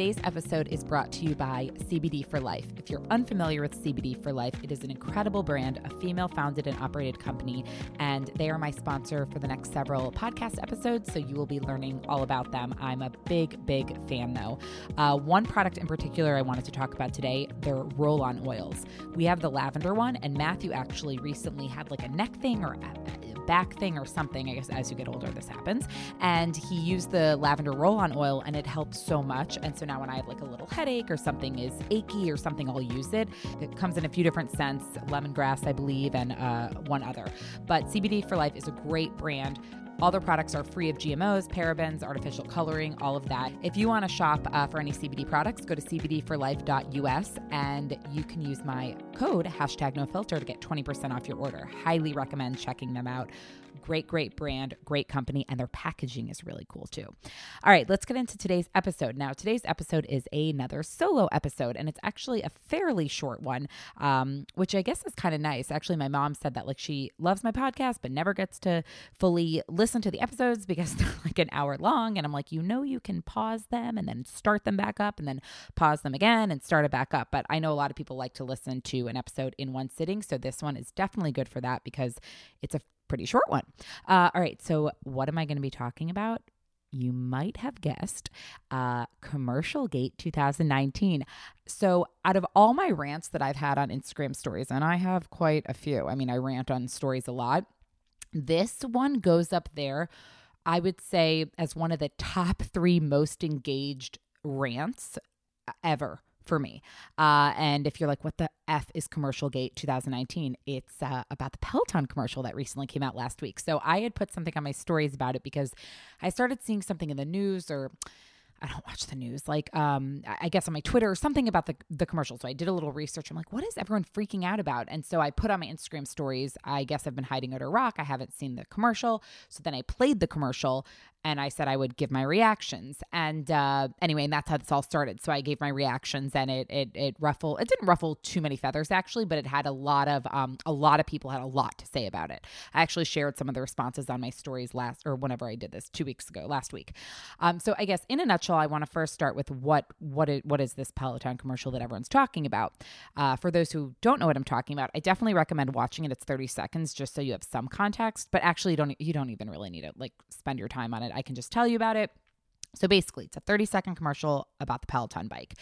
Today's episode is brought to you by CBD for Life. If you're unfamiliar with CBD for Life, it is an incredible brand, a female founded and operated company, and they are my sponsor for the next several podcast episodes, so you will be learning all about them. I'm a big, big fan, though. Uh, one product in particular I wanted to talk about today their roll on oils. We have the lavender one, and Matthew actually recently had like a neck thing or a back thing or something. I guess as you get older, this happens. And he used the lavender roll on oil and it helped so much. And so now when I have like a little headache or something is achy or something, I'll use it. It comes in a few different scents lemongrass, I believe, and uh, one other. But CBD for Life is a great brand. All their products are free of GMOs, parabens, artificial coloring, all of that. If you want to shop uh, for any CBD products, go to cbdforlife.us and you can use my code hashtag no filter to get 20% off your order. Highly recommend checking them out. Great, great brand, great company, and their packaging is really cool too. All right, let's get into today's episode. Now, today's episode is another solo episode, and it's actually a fairly short one, um, which I guess is kind of nice. Actually, my mom said that like she loves my podcast, but never gets to fully listen to the episodes because they're like an hour long. And I'm like, you know, you can pause them and then start them back up and then pause them again and start it back up. But I know a lot of people like to listen to an episode in one sitting. So this one is definitely good for that because it's a pretty short one. Uh, all right. So, what am I going to be talking about? You might have guessed uh, Commercial Gate 2019. So, out of all my rants that I've had on Instagram stories, and I have quite a few, I mean, I rant on stories a lot, this one goes up there, I would say, as one of the top three most engaged rants ever for me. Uh, and if you're like, what the F is Commercial Gate 2019? It's uh, about the Peloton commercial that recently came out last week. So I had put something on my stories about it because I started seeing something in the news or I don't watch the news. Like, um, I guess on my Twitter or something about the the commercial. So I did a little research. I'm like, what is everyone freaking out about? And so I put on my Instagram stories. I guess I've been hiding under a rock. I haven't seen the commercial. So then I played the commercial and I said I would give my reactions. And uh, anyway, and that's how this all started. So I gave my reactions, and it it it ruffled. It didn't ruffle too many feathers actually, but it had a lot of um a lot of people had a lot to say about it. I actually shared some of the responses on my stories last or whenever I did this two weeks ago, last week. Um, so I guess in a nutshell, I want to first start with what what is, what is this Peloton commercial that everyone's talking about? Uh, for those who don't know what I'm talking about, I definitely recommend watching it. It's 30 seconds just so you have some context, but actually you don't you don't even really need to like spend your time on it. I can just tell you about it. So basically, it's a 30 second commercial about the Peloton bike.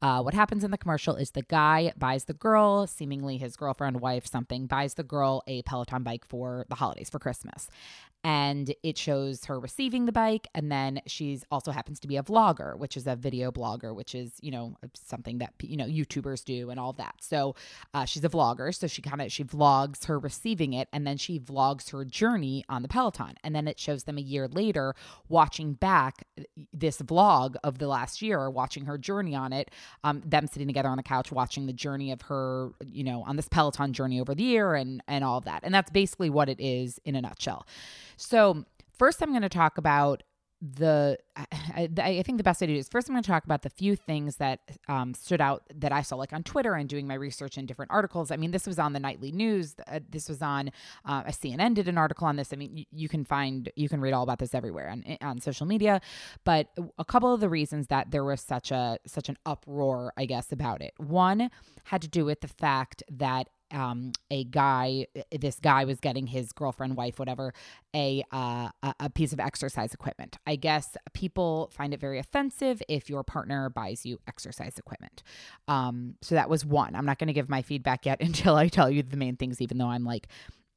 Uh, what happens in the commercial is the guy buys the girl, seemingly his girlfriend, wife, something, buys the girl a Peloton bike for the holidays, for Christmas and it shows her receiving the bike. And then she's also happens to be a vlogger which is a video blogger which is you know something that you know youtubers do and all that. So uh, she's a vlogger so she kind of she vlogs her receiving it and then she vlogs her journey on the peloton. And then it shows them a year later watching back this vlog of the last year watching her journey on it um, them sitting together on the couch watching the journey of her you know on this peloton journey over the year and and all that. And that's basically what it is in a nutshell so, first, I'm going to talk about the I, I, think the best way to do is first i'm going to talk about the few things that um, stood out that i saw like on twitter and doing my research in different articles. I mean this was on the nightly news uh, this was on uh, cnn did an article on this. I mean y- you can find you can read all about this everywhere on, on social media. But a couple of the reasons that there was such a such an uproar i guess about it. One had to do with the fact that um, a guy, this guy was getting his girlfriend, wife, whatever, a, uh, a piece of exercise equipment. I guess people find it very offensive if your partner buys you exercise equipment. Um, so that was one. I'm not going to give my feedback yet until I tell you the main things, even though I'm like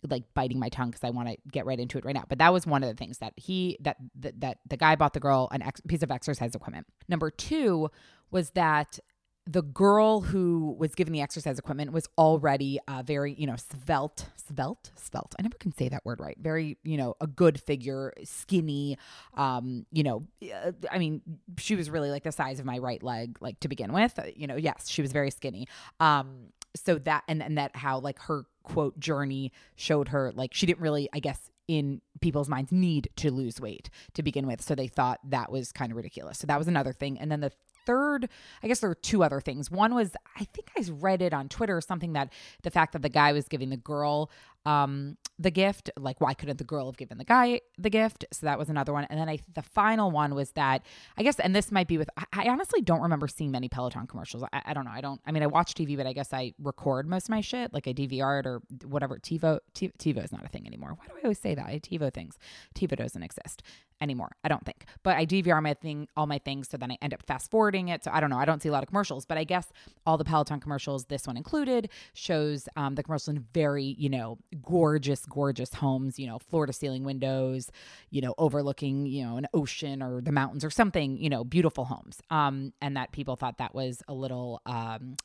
like biting my tongue because I want to get right into it right now. But that was one of the things that he that that, that the guy bought the girl an ex- piece of exercise equipment. Number two was that the girl who was given the exercise equipment was already uh, very, you know, svelte, svelte, svelte. I never can say that word right. Very, you know, a good figure, skinny. Um, you know, uh, I mean, she was really like the size of my right leg, like to begin with. Uh, you know, yes, she was very skinny. Um, so that and and that how like her quote journey showed her like she didn't really, I guess, in people's minds need to lose weight to begin with. So they thought that was kind of ridiculous. So that was another thing. And then the third, I guess there were two other things. One was, I think I read it on Twitter or something that the fact that the guy was giving the girl um, the gift, like why couldn't the girl have given the guy the gift? So that was another one. And then I, the final one was that I guess, and this might be with, I honestly don't remember seeing many Peloton commercials. I, I don't know. I don't, I mean, I watch TV, but I guess I record most of my shit, like I DVR it or whatever. TiVo, TiVo is not a thing anymore. Why do I always say that? I TiVo things. TiVo doesn't exist anymore. I don't think. But I DVR my thing, all my things, so then I end up fast forwarding it. So I don't know. I don't see a lot of commercials, but I guess all the Peloton commercials, this one included, shows um, the commercial in very, you know, gorgeous, gorgeous homes. You know, floor to ceiling windows. You know, overlooking, you know, an ocean or the mountains or something. You know, beautiful homes. Um, and that people thought that was a little um.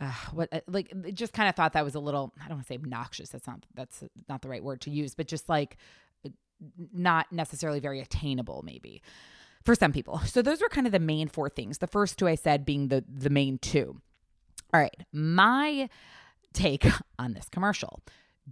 Uh, what uh, like just kind of thought that was a little I don't want to say obnoxious that's not that's not the right word to use but just like not necessarily very attainable maybe for some people. So those were kind of the main four things. The first two I said being the the main two. All right, my take on this commercial.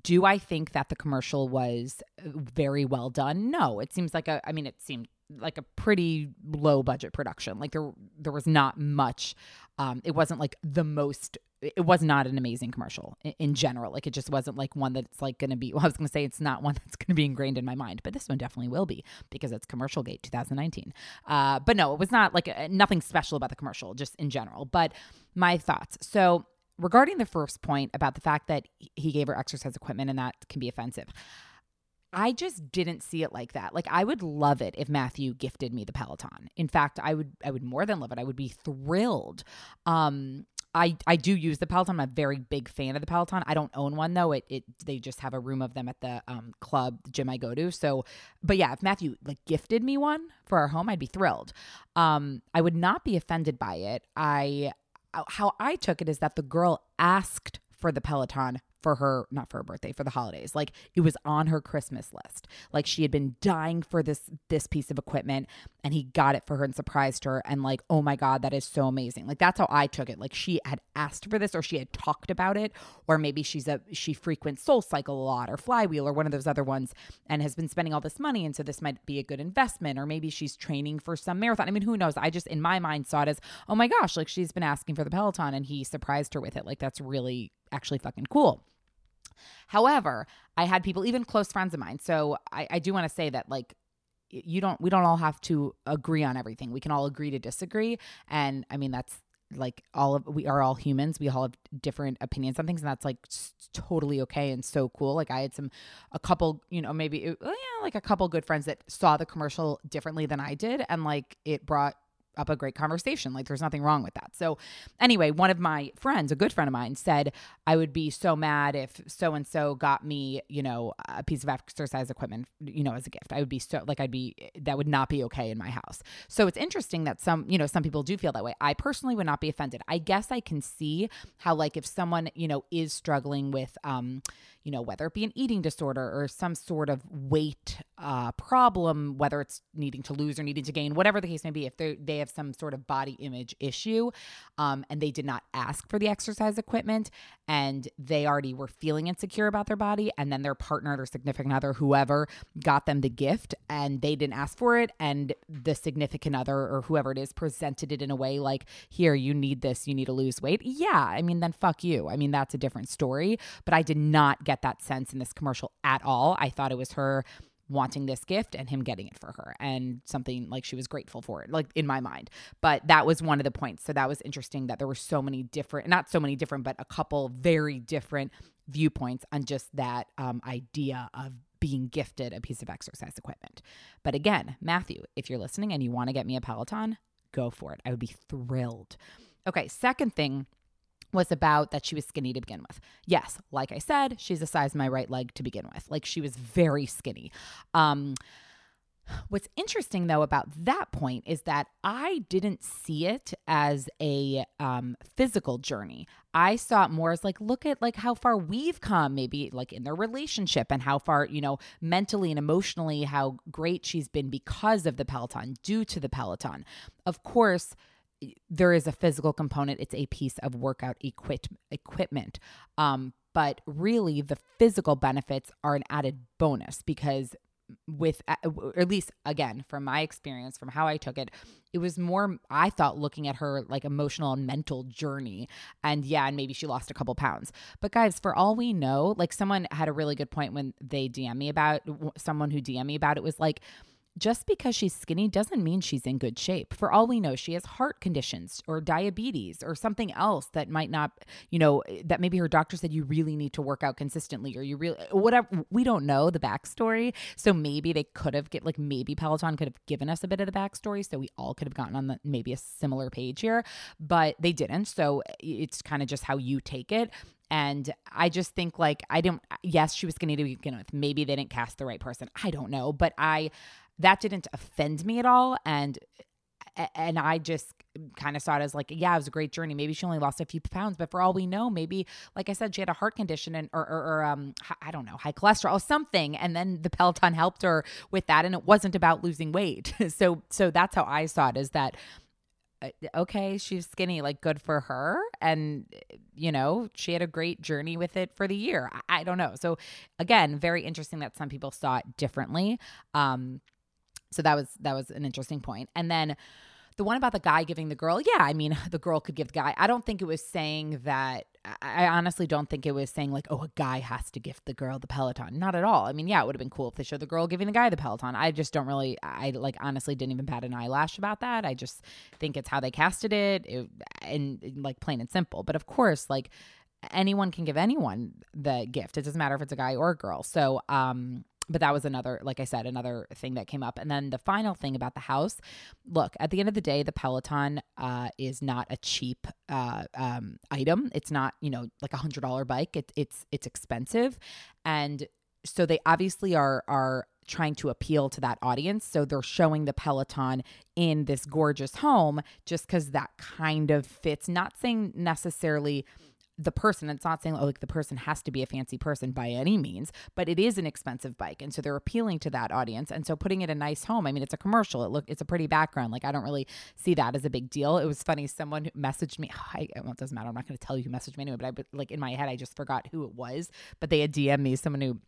Do I think that the commercial was very well done? No, it seems like a I mean it seemed like a pretty low budget production. Like there there was not much um it wasn't like the most it was not an amazing commercial in, general. Like it just wasn't like one that's like going to be. Well, I was going to say it's not one that's going to be ingrained in my mind, but this one definitely will be because it's Commercial Gate 2019. Uh, but no, it was not like a, nothing special about the commercial, just in general. But my thoughts. So regarding the first point about the fact that he gave her exercise equipment and that can be offensive. I just didn't see it like that. Like I would love it if Matthew gifted me the Peloton. In fact, I would I would more than love it. I would be thrilled. Um I, I do use the Peloton. I'm a very big fan of the Peloton. I don't own one though. It it they just have a room of them at the um, club the gym I go to. So, but yeah, if Matthew like gifted me one for our home, I'd be thrilled. Um, I would not be offended by it. I how I took it is that the girl asked for the Peloton for her not for her birthday for the holidays. Like it was on her christmas list. Like she had been dying for this this piece of equipment and he got it for her and surprised her and like oh my god that is so amazing. Like that's how i took it. Like she had asked for this or she had talked about it or maybe she's a she frequents soul cycle a lot or flywheel or one of those other ones and has been spending all this money and so this might be a good investment or maybe she's training for some marathon. I mean who knows? I just in my mind saw it as oh my gosh like she's been asking for the peloton and he surprised her with it. Like that's really actually fucking cool However, I had people, even close friends of mine. So I, I do want to say that, like, you don't, we don't all have to agree on everything. We can all agree to disagree. And I mean, that's like all of, we are all humans. We all have different opinions on things. And that's like totally okay and so cool. Like, I had some, a couple, you know, maybe, yeah, like a couple good friends that saw the commercial differently than I did. And like, it brought, up a great conversation. Like there's nothing wrong with that. So anyway, one of my friends, a good friend of mine, said I would be so mad if so and so got me, you know, a piece of exercise equipment, you know, as a gift. I would be so like I'd be that would not be okay in my house. So it's interesting that some, you know, some people do feel that way. I personally would not be offended. I guess I can see how like if someone, you know, is struggling with um, you know, whether it be an eating disorder or some sort of weight uh, problem, whether it's needing to lose or needing to gain, whatever the case may be, if they they have some sort of body image issue, um, and they did not ask for the exercise equipment, and they already were feeling insecure about their body, and then their partner, their significant other, whoever, got them the gift, and they didn't ask for it, and the significant other or whoever it is presented it in a way like, "Here, you need this, you need to lose weight." Yeah, I mean, then fuck you. I mean, that's a different story. But I did not get that sense in this commercial at all. I thought it was her wanting this gift and him getting it for her and something like she was grateful for it like in my mind. But that was one of the points. So that was interesting that there were so many different not so many different but a couple very different viewpoints on just that um, idea of being gifted a piece of exercise equipment. But again matthew if you're listening and you want to get me a peloton go for it. I would be thrilled. Okay second thing was about that she was skinny to begin with. Yes, like I said, she's a size of my right leg to begin with. Like she was very skinny. Um What's interesting though about that point is that I didn't see it as a um, physical journey. I saw it more as like, look at like how far we've come, maybe like in their relationship and how far, you know, mentally and emotionally, how great she's been because of the Peloton, due to the Peloton. Of course, there is a physical component. It's a piece of workout equip- equipment. Um, but really the physical benefits are an added bonus because with at least again from my experience from how i took it it was more i thought looking at her like emotional and mental journey. And yeah and maybe she lost a couple pounds. But guys for all we know like someone had a really good point when they dm me about someone who dm me about it was like just because she's skinny doesn't mean she's in good shape. For all we know, she has heart conditions or diabetes or something else that might not, you know, that maybe her doctor said you really need to work out consistently or you really, whatever. We don't know the backstory. So maybe they could have get like maybe Peloton could have given us a bit of the backstory. So we all could have gotten on the maybe a similar page here, but they didn't. So it's kind of just how you take it. And I just think like I don't yes, she was skinny to begin with. Maybe they didn't cast the right person. I don't know. But I that didn't offend me at all and and I just kind of saw it as like, yeah, it was a great journey. Maybe she only lost a few pounds, but for all we know, maybe, like I said, she had a heart condition and or, or, or um, I don't know, high cholesterol, something, and then the Peloton helped her with that, and it wasn't about losing weight. so, so that's how I saw it. Is that uh, okay? She's skinny, like good for her, and you know she had a great journey with it for the year. I, I don't know. So again, very interesting that some people saw it differently. Um, so that was that was an interesting point. And then the one about the guy giving the girl, yeah, I mean, the girl could give the guy. I don't think it was saying that. I honestly don't think it was saying like, oh, a guy has to gift the girl the Peloton. Not at all. I mean, yeah, it would have been cool if they showed the girl giving the guy the Peloton. I just don't really, I like honestly didn't even bat an eyelash about that. I just think it's how they casted it, it and like plain and simple. But of course, like anyone can give anyone the gift. It doesn't matter if it's a guy or a girl. So, um, but that was another like i said another thing that came up. And then the final thing about the house look at the end of the day the peloton uh, is not a cheap uh, um, item. It's not you know like a hundred dollar bike. It, it's it's expensive. And so they obviously are are trying to appeal to that audience. So they're showing the peloton in this gorgeous home just because that kind of fits. Not saying necessarily the person it's not saying oh, like the person has to be a fancy person by any means but it is an expensive bike and so they're appealing to that audience and so putting it in a nice home i mean it's a commercial it look it's a pretty background like i don't really see that as a big deal. It was funny someone messaged me I, well, it doesn't matter i'm not going to tell you who messaged me anyway but i like in my head i just forgot who it was but they had dm me someone who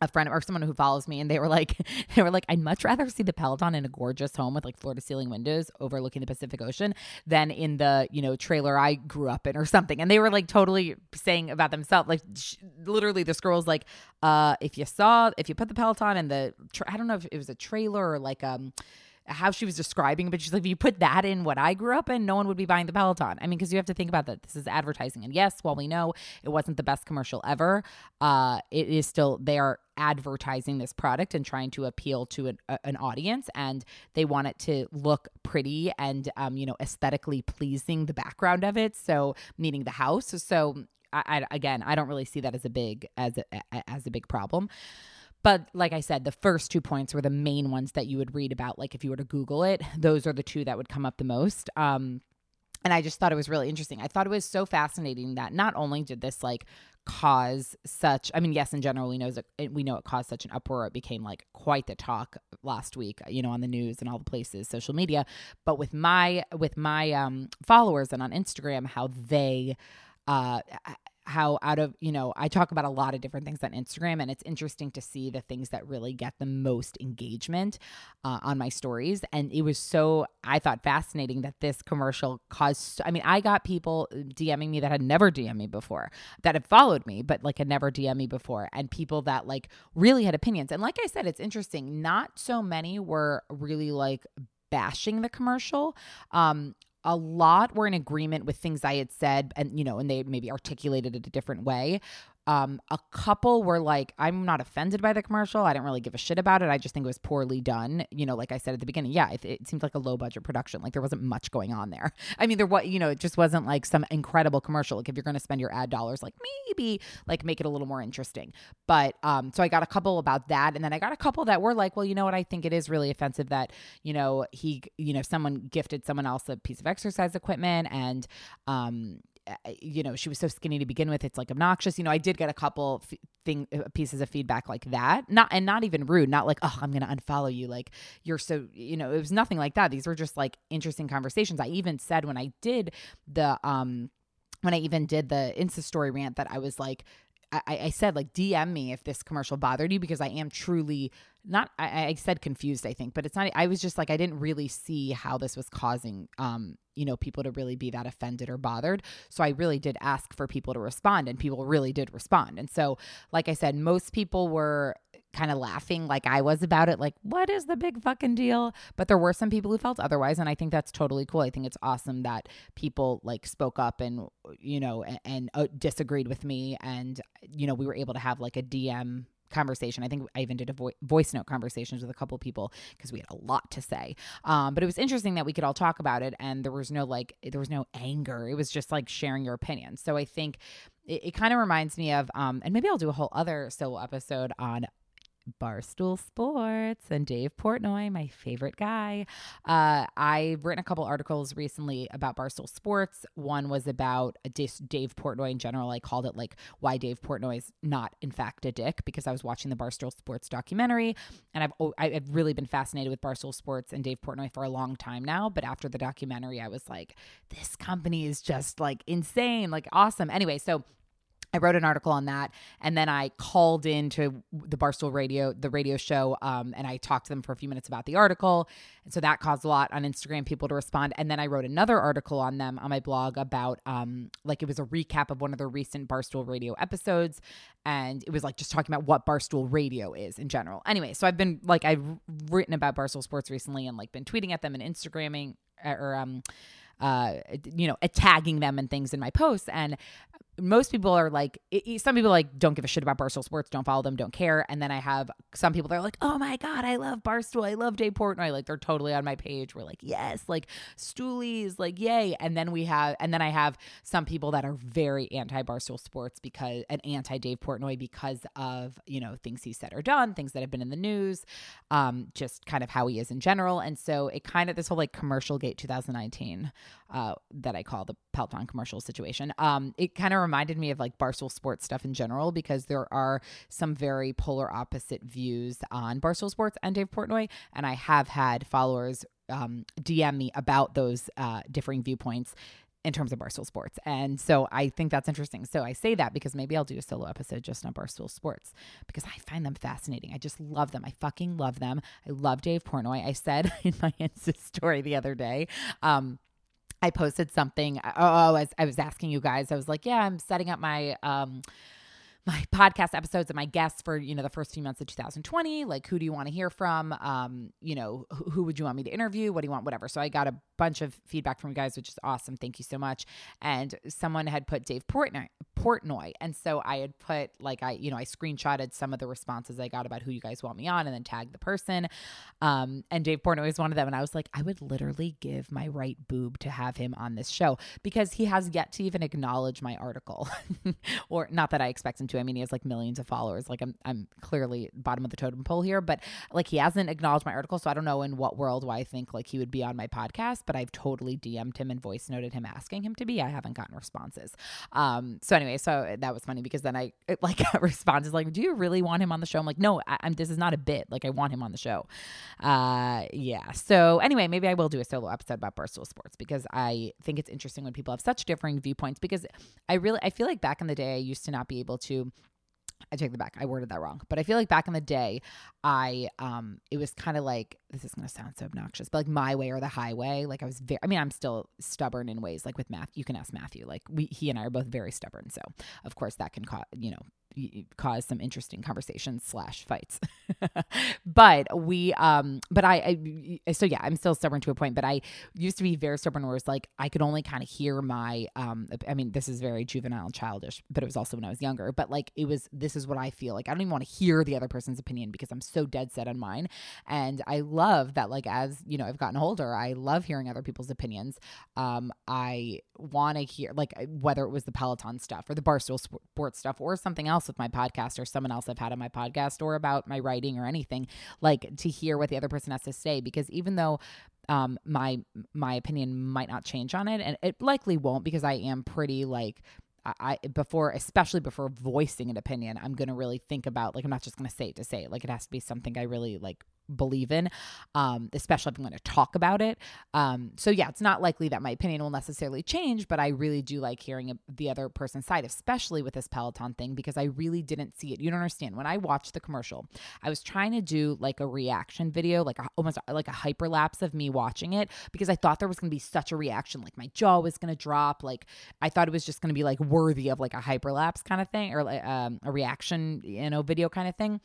a friend or someone who follows me and they were like they were like I'd much rather see the Peloton in a gorgeous home with like floor to ceiling windows overlooking the Pacific Ocean than in the you know trailer I grew up in or something. And they were like totally saying about themselves like sh- literally this girl's like uh if you saw if you put the Peloton in the tra- I don't know if it was a trailer or like um how she was describing, but she's like, if you put that in what I grew up in, no one would be buying the Peloton. I mean, because you have to think about that. This is advertising. And yes, while we know it wasn't the best commercial ever, uh, it is still, they are advertising this product and trying to appeal to an, an audience and they want it to look pretty and um, you know aesthetically pleasing the background of it so meaning the house so I, I, again i don't really see that as a big as a, as a big problem but like I said, the first two points were the main ones that you would read about. Like if you were to Google it, those are the two that would come up the most. Um, and I just thought it was really interesting. I thought it was so fascinating that not only did this like cause such I mean yes in general we know it, we know it caused such an uproar it became like quite the talk last week you know on the news and all the places social media but with my with my um followers and on Instagram how they uh how out of you know i talk about a lot of different things on instagram and it's interesting to see the things that really get the most engagement uh, on my stories and it was so i thought fascinating that this commercial caused i mean i got people dming me that had never dm me before that had followed me but like had never dm me before and people that like really had opinions and like i said it's interesting not so many were really like bashing the commercial. Um, a lot were in agreement with things I had said, and you know, and they maybe articulated it a different way. Um, a couple were like, I'm not offended by the commercial. I didn't really give a shit about it. I just think it was poorly done. You know, like I said at the beginning, yeah, it, it seemed like a low budget production. Like there wasn't much going on there. I mean, there was, you know, it just wasn't like some incredible commercial. Like if you're going to spend your ad dollars, like maybe like make it a little more interesting. But um, so I got a couple about that, and then I got a couple that were like, well, you know what? I think it is really offensive that you know he, you know, someone gifted someone else a piece of exercise equipment, and um, you know, she was so skinny to begin with. It's like obnoxious. You know, I did get a couple f- thing uh, pieces of feedback like that. Not and not even rude. Not like, oh, I'm gonna unfollow you. Like you're so, you know, it was nothing like that. These were just like interesting conversations. I even said when I did the um when I even did the Insta story rant that I was like, I, I, said like DM me if this commercial bothered you because I am truly not I, I, said confused I think but it's not I was just like I didn't really see how this was causing um you know people to really be that offended or bothered. So I really did ask for people to respond and people really did respond. And so like I said most people were kind of laughing like I was about it, like, what is the big fucking deal? But there were some people who felt otherwise. And I think that's totally cool. I think it's awesome that people like spoke up and, you know, and, and uh, disagreed with me. And, you know, we were able to have like a DM conversation. I think I even did a vo- voice note conversations with a couple people because we had a lot to say. Um, but it was interesting that we could all talk about it and there was no like there was no anger. It was just like sharing your opinion. So I think it, it kind of reminds me of um, and maybe I'll do a whole other solo episode on Barstool Sports and Dave Portnoy, my favorite guy. Uh, I've written a couple articles recently about Barstool Sports. One was about Dave Portnoy in general. I called it like why Dave Portnoy is not, in fact, a dick because I was watching the Barstool Sports documentary, and I've I've really been fascinated with Barstool Sports and Dave Portnoy for a long time now. But after the documentary, I was like, this company is just like insane, like awesome. Anyway, so I wrote an article on that, and then I called into the Barstool Radio, the radio show, um, and I talked to them for a few minutes about the article. And so that caused a lot on Instagram people to respond. And then I wrote another article on them on my blog about, um, like it was a recap of one of the recent Barstool Radio episodes, and it was like just talking about what Barstool Radio is in general. Anyway, so I've been like I've written about Barstool Sports recently, and like been tweeting at them and Instagramming or um uh, you know, tagging them and things in my posts. And most people are like some people like don't give a shit about barstool sports don't follow them don't care. And then i have some people that are like oh my god i love barstool i love dave portnoy like they're totally on my page. We're like yes like stoolies like yay. And then we have and then i have some people that are very anti barstool sports because and anti dave portnoy because of you know things he said or done things that have been in the news um just kind of how he is in general. And so it kind of this whole like commercial gate 2019 uh that i call the peloton commercial situation um it kind of reminded me of like Barstool Sports stuff in general because there are some very polar opposite views on Barstool Sports and Dave Portnoy. And I have had followers um, DM me about those uh, differing viewpoints in terms of Barstool Sports. And so I think that's interesting. So I say that because maybe I'll do a solo episode just on Barstool Sports because I find them fascinating. I just love them. I fucking love them. I love Dave Portnoy. I said in my Insta story the other day, um, I posted something. Uh, oh, I was, I was asking you guys. I was like, yeah, I'm setting up my um my podcast episodes and my guests for you know the first few months of 2020 like who do you want to hear from? Um you know who, who, would you want me to interview? What do you want? Whatever. So i got a bunch of feedback from you guys which is awesome. Thank you so much. And someone had put dave portnoy portnoy. And so i had put like i you know i screenshotted some of the responses i got about who you guys want me on and then tagged the person. Um and dave portnoy is one of them. And i was like i would literally give my right boob to have him on this show because he has yet to even acknowledge my article. Or not that i expect him to to. I mean, he has like millions of followers. Like I'm I'm clearly bottom of the totem pole here, but like he hasn't acknowledged my article, so I don't know in what world why I think like he would be on my podcast. But I've totally DM'd him and voice noted him asking him to be. I haven't gotten responses. Um. So anyway, so that was funny because then I like got responses like, "Do you really want him on the show?" I'm like, "No, I, am This is not a bit. Like I want him on the show." Uh. Yeah. So anyway, maybe I will do a solo episode about Barstool Sports because I think it's interesting when people have such differing viewpoints because I really I feel like back in the day I used to not be able to I take the back. I worded that wrong. But I feel like back in the day, I um it was kind of like this is gonna sound so obnoxious, but like my way or the highway. Like I was very I mean, I'm still stubborn in ways like with math. You can ask Matthew. Like we he and I are both very stubborn. So of course that can cause you know cause some interesting conversations slash fights. but we, um, but I, I, so yeah, I'm still stubborn to a point, but I used to be very stubborn where it's like I could only kind of hear my, um, I mean, this is very juvenile and childish, but it was also when I was younger, but like it was, this is what I feel like. I don't even want to hear the other person's opinion because I'm so dead set on mine. And I love that, like, as you know, I've gotten older, I love hearing other people's opinions. Um, I want to hear, like, whether it was the Peloton stuff or the Barstool sports stuff or something else with my podcast or someone else I've had on my podcast or about my writing or anything, like to hear what the other person has to say. Because even though um, my my opinion might not change on it, and it likely won't because I am pretty like I before, especially before voicing an opinion, I'm gonna really think about like I'm not just gonna say it to say it. Like it has to be something I really like believe in, um, especially if I'm going to talk about it. Um, so yeah, it's not likely that my opinion will necessarily change, but I really do like hearing the other person's side, especially with this Peloton thing, because I really didn't see it. You don't understand. When I watched the commercial, I was trying to do like a reaction video, like a, almost like a hyperlapse of me watching it, because I thought there was going to be such a reaction, like my jaw was going to drop. Like I thought it was just going to be like worthy of like a hyperlapse kind of thing or like um, a reaction, you know, video kind of thing.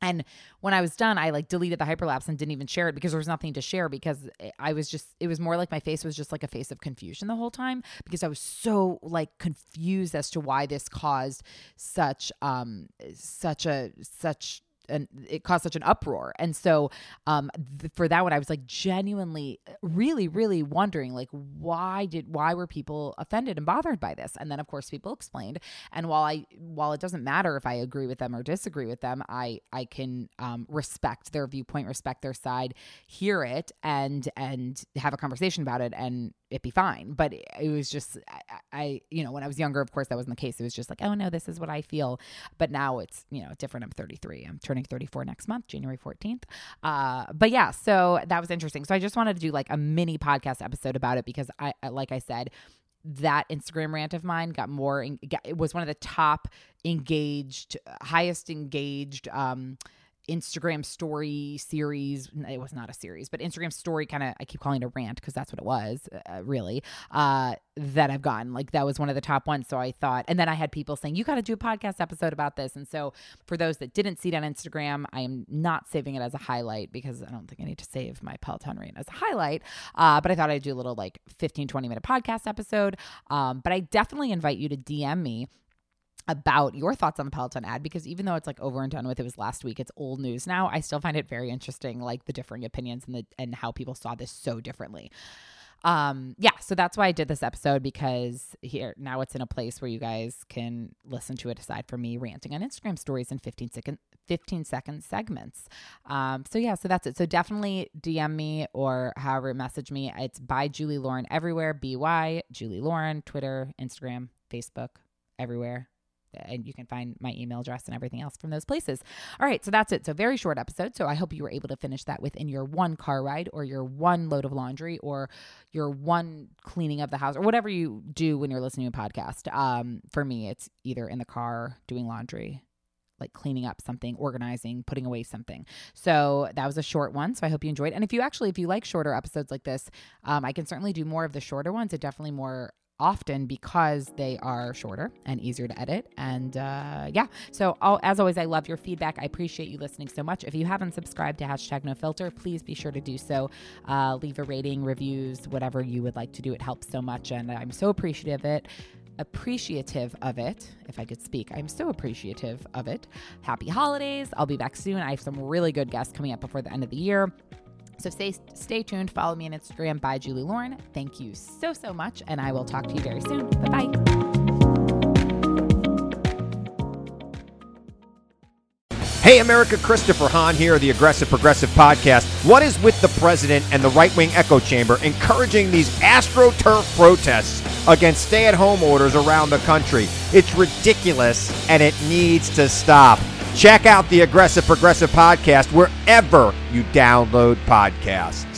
And when I was done, I like deleted the hyperlapse and didn't even share it because there was nothing to share because I was just, it was more like my face was just like a face of confusion the whole time because I was so like confused as to why this caused such, um, such a, such and it caused such an uproar. And so um, th- for that one, I was like genuinely, really, really wondering like why did why were people offended and bothered by this? And then of course people explained. And while I while it doesn't matter if I agree with them or disagree with them, I I can um, respect their viewpoint, respect their side, hear it, and and have a conversation about it and it be fine. But it was just, I, I, you know, when I was younger, of course, that wasn't the case. It was just like, oh no, this is what I feel. But now it's, you know, different. I'm 33. I'm turning 34 next month, January 14th. Uh, but yeah, so that was interesting. So I just wanted to do like a mini podcast episode about it because I, like I said, that Instagram rant of mine got more, it was one of the top engaged, highest engaged, um, Instagram story series. It was not a series, but Instagram story kind of, I keep calling it a rant because that's what it was, uh, really, uh, that I've gotten. Like that was one of the top ones. So I thought, and then I had people saying, you got to do a podcast episode about this. And so for those that didn't see it on Instagram, I am not saving it as a highlight because I don't think I need to save my Peloton rant as a highlight. Uh, but I thought I'd do a little like 15, 20 minute podcast episode. Um, but I definitely invite you to DM me about your thoughts on the Peloton ad because even though it's like over and done with, it was last week, it's old news now. I still find it very interesting, like the differing opinions and the and how people saw this so differently. Um, yeah, so that's why I did this episode because here now it's in a place where you guys can listen to it aside from me ranting on Instagram stories in 15 second 15 second segments. Um, so yeah, so that's it. So definitely DM me or however message me. It's by Julie Lauren everywhere. B Y Julie Lauren, Twitter, Instagram, Facebook, everywhere and you can find my email address and everything else from those places. All right, so that's it. So very short episode. So I hope you were able to finish that within your one car ride or your one load of laundry or your one cleaning of the house or whatever you do when you're listening to a podcast. Um, for me, it's either in the car doing laundry, like cleaning up something, organizing, putting away something. So that was a short one. So I hope you enjoyed. And if you actually, if you like shorter episodes like this, um, I can certainly do more of the shorter ones. It definitely more often because they are shorter and easier to edit. And uh, yeah, so I'll, as always, I love your feedback. I appreciate you listening so much. If you haven't subscribed to hashtag no filter, please be sure to do so. Uh, leave a rating, reviews, whatever you would like to do. It helps so much. And I'm so appreciative of it. Appreciative of it, if I could speak. I'm so appreciative of it. Happy holidays. I'll be back soon. I have some really good guests coming up before the end of the year. So stay stay tuned. Follow me on Instagram by Julie Lauren. Thank you so so much, and I will talk to you very soon. Bye bye. Hey, America, Christopher Hahn here, the Aggressive Progressive Podcast. What is with the president and the right wing echo chamber encouraging these AstroTurf protests against stay at home orders around the country? It's ridiculous and it needs to stop. Check out the Aggressive Progressive Podcast wherever you download podcasts.